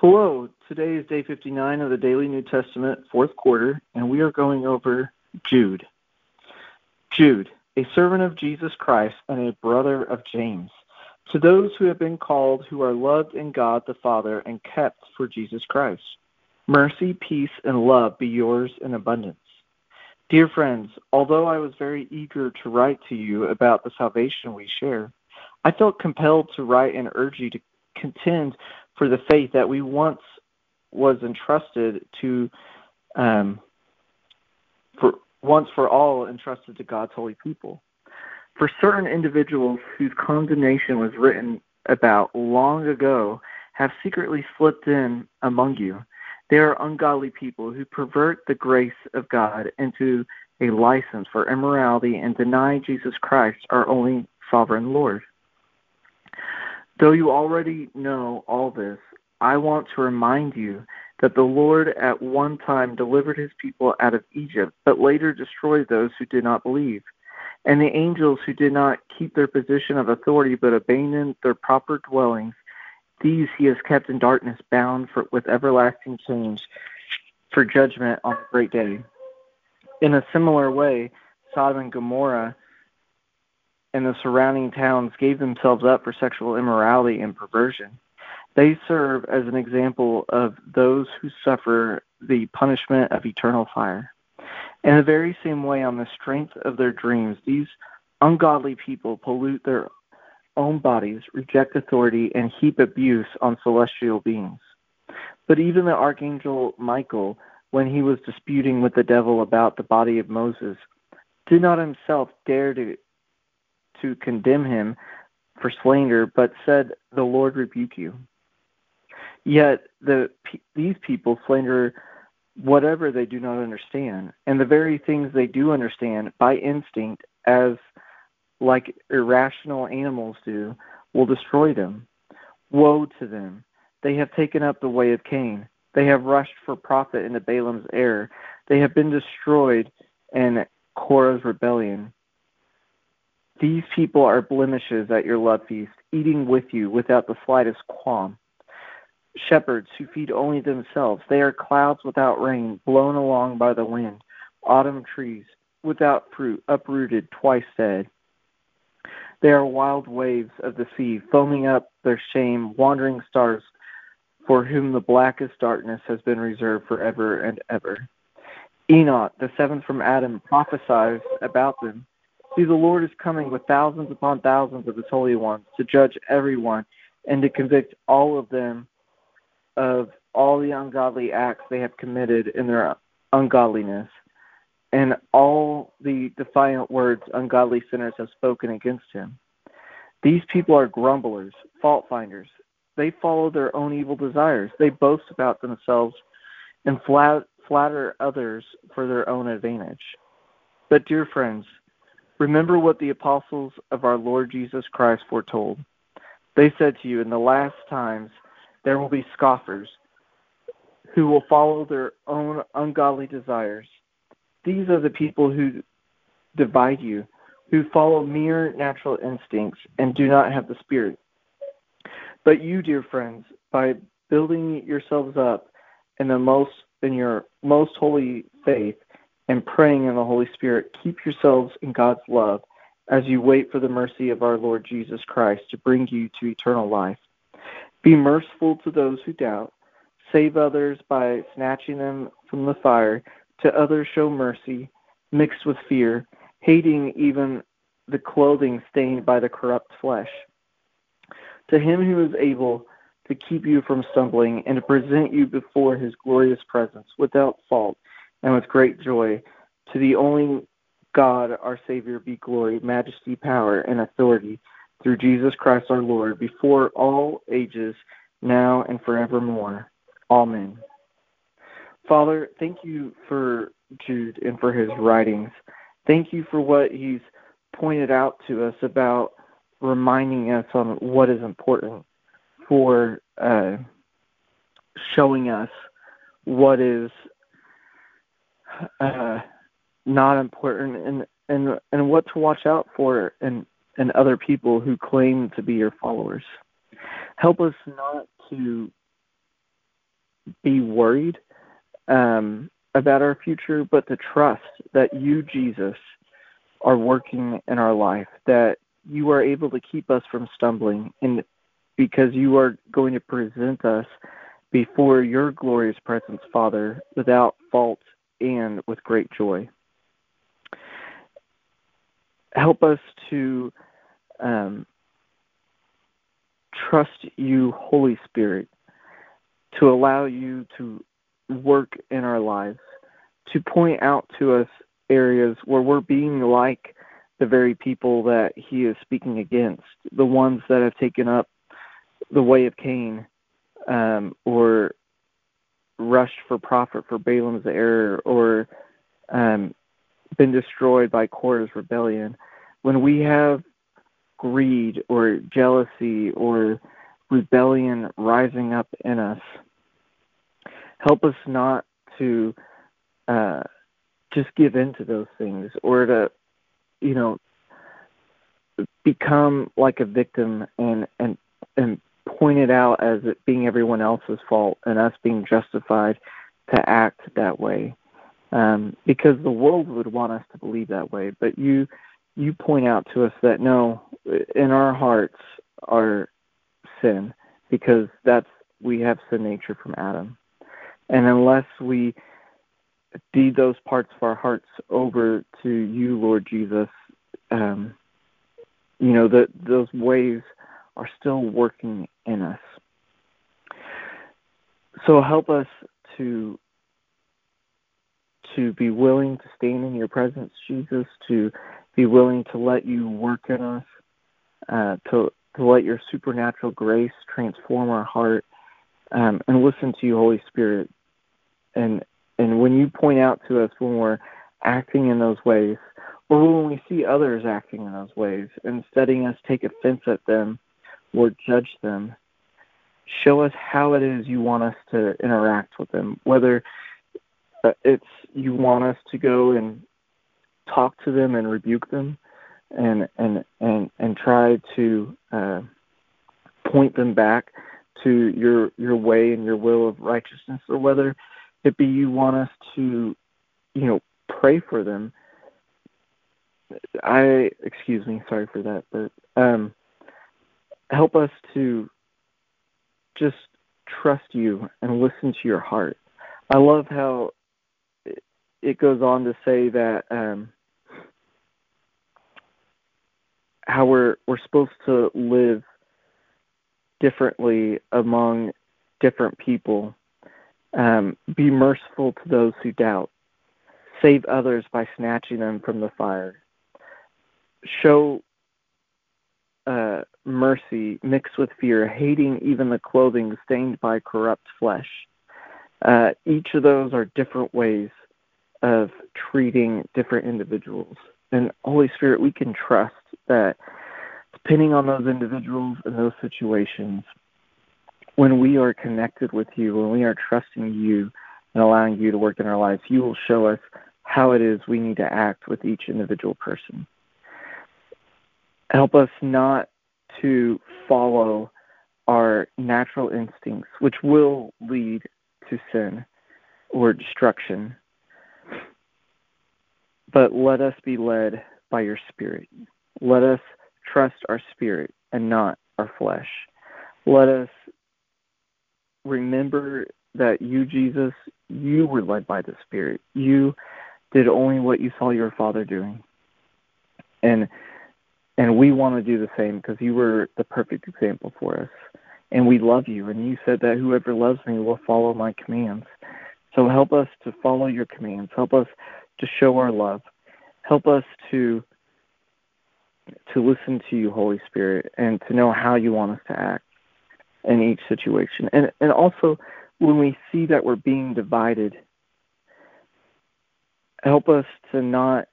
Hello, today is day 59 of the Daily New Testament, fourth quarter, and we are going over Jude. Jude, a servant of Jesus Christ and a brother of James, to those who have been called, who are loved in God the Father and kept for Jesus Christ. Mercy, peace, and love be yours in abundance. Dear friends, although I was very eager to write to you about the salvation we share, I felt compelled to write and urge you to contend for the faith that we once was entrusted to um, for once for all entrusted to God's holy people. For certain individuals whose condemnation was written about long ago have secretly slipped in among you. They are ungodly people who pervert the grace of God into a license for immorality and deny Jesus Christ, our only sovereign Lord. Though you already know all this, I want to remind you that the Lord at one time delivered his people out of Egypt, but later destroyed those who did not believe. And the angels who did not keep their position of authority but abandoned their proper dwellings, these he has kept in darkness, bound for, with everlasting chains for judgment on the great day. In a similar way, Sodom and Gomorrah and the surrounding towns gave themselves up for sexual immorality and perversion. They serve as an example of those who suffer the punishment of eternal fire. In the very same way, on the strength of their dreams, these ungodly people pollute their own bodies, reject authority, and heap abuse on celestial beings. But even the archangel Michael, when he was disputing with the devil about the body of Moses, did not himself dare to to condemn him for slander, but said, "The Lord rebuke you." Yet the these people slander whatever they do not understand, and the very things they do understand by instinct, as like irrational animals do, will destroy them. Woe to them! They have taken up the way of Cain. They have rushed for profit into Balaam's error. They have been destroyed in Korah's rebellion. These people are blemishes at your love feast, eating with you without the slightest qualm. Shepherds who feed only themselves, they are clouds without rain, blown along by the wind, autumn trees without fruit, uprooted, twice dead. They are wild waves of the sea, foaming up their shame, wandering stars for whom the blackest darkness has been reserved forever and ever. Enoch, the seventh from Adam, prophesies about them See, the Lord is coming with thousands upon thousands of his holy ones to judge everyone and to convict all of them of all the ungodly acts they have committed in their ungodliness and all the defiant words ungodly sinners have spoken against him. These people are grumblers, fault finders. They follow their own evil desires. They boast about themselves and flatter others for their own advantage. But, dear friends, Remember what the apostles of our Lord Jesus Christ foretold. They said to you, In the last times there will be scoffers who will follow their own ungodly desires. These are the people who divide you, who follow mere natural instincts and do not have the Spirit. But you, dear friends, by building yourselves up in the most in your most holy faith and praying in the Holy Spirit, keep yourselves in God's love as you wait for the mercy of our Lord Jesus Christ to bring you to eternal life. Be merciful to those who doubt. Save others by snatching them from the fire. To others, show mercy, mixed with fear, hating even the clothing stained by the corrupt flesh. To him who is able to keep you from stumbling and to present you before his glorious presence without fault and with great joy. To the only God, our Savior, be glory, majesty, power, and authority through Jesus Christ our Lord, before all ages, now and forevermore. Amen. Father, thank you for Jude and for his writings. Thank you for what he's pointed out to us about reminding us on what is important for uh, showing us what is uh, not important and and and what to watch out for in in other people who claim to be your followers. Help us not to be worried um, about our future, but to trust that you, Jesus, are working in our life, that you are able to keep us from stumbling, and because you are going to present us before your glorious presence, Father, without fault and with great joy. Help us to um, trust you, Holy Spirit, to allow you to work in our lives, to point out to us areas where we're being like the very people that he is speaking against, the ones that have taken up the way of Cain um, or rushed for profit for Balaam's error or um, been destroyed by Korah's rebellion. When we have greed or jealousy or rebellion rising up in us, help us not to uh, just give in to those things or to, you know, become like a victim and and and point it out as it being everyone else's fault and us being justified to act that way. Um, because the world would want us to believe that way, but you you point out to us that no, in our hearts are sin because that's we have sin nature from Adam, and unless we deed those parts of our hearts over to you, Lord Jesus, um, you know that those ways are still working in us. So help us to to be willing to stand in your presence, Jesus, to be willing to let you work in us, uh, to to let your supernatural grace transform our heart, um, and listen to you, Holy Spirit. And and when you point out to us when we're acting in those ways, or when we see others acting in those ways, and setting us take offense at them or judge them. Show us how it is you want us to interact with them, whether uh, it's you want us to go and talk to them and rebuke them and and and and try to uh, point them back to your your way and your will of righteousness or whether it be you want us to you know pray for them i excuse me sorry for that but um help us to just trust you and listen to your heart. I love how it goes on to say that um, how we're we're supposed to live differently among different people. Um, be merciful to those who doubt. Save others by snatching them from the fire. Show uh, mercy mixed with fear, hating even the clothing stained by corrupt flesh. Uh, each of those are different ways of treating different individuals. And Holy Spirit, we can trust that depending on those individuals and those situations, when we are connected with you, when we are trusting you and allowing you to work in our lives, you will show us how it is we need to act with each individual person help us not to follow our natural instincts, which will lead to sin or destruction. But let us be led by your Spirit. Let us trust our spirit and not our flesh. Let us remember that you, Jesus, you were led by the Spirit. You did only what you saw your Father doing. And and we want to do the same because you were the perfect example for us. And we love you. And you said that whoever loves me will follow my commands. So help us to follow your commands. Help us to show our love. Help us to to listen to you, Holy Spirit, and to know how you want us to act in each situation. And and also when we see that we're being divided, help us to not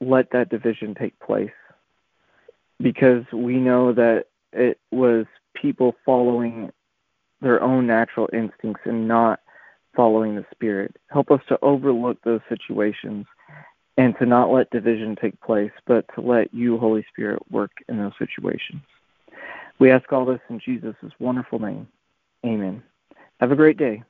let that division take place because we know that it was people following their own natural instincts and not following the Spirit. Help us to overlook those situations and to not let division take place, but to let you, Holy Spirit, work in those situations. We ask all this in Jesus' wonderful name. Amen. Have a great day.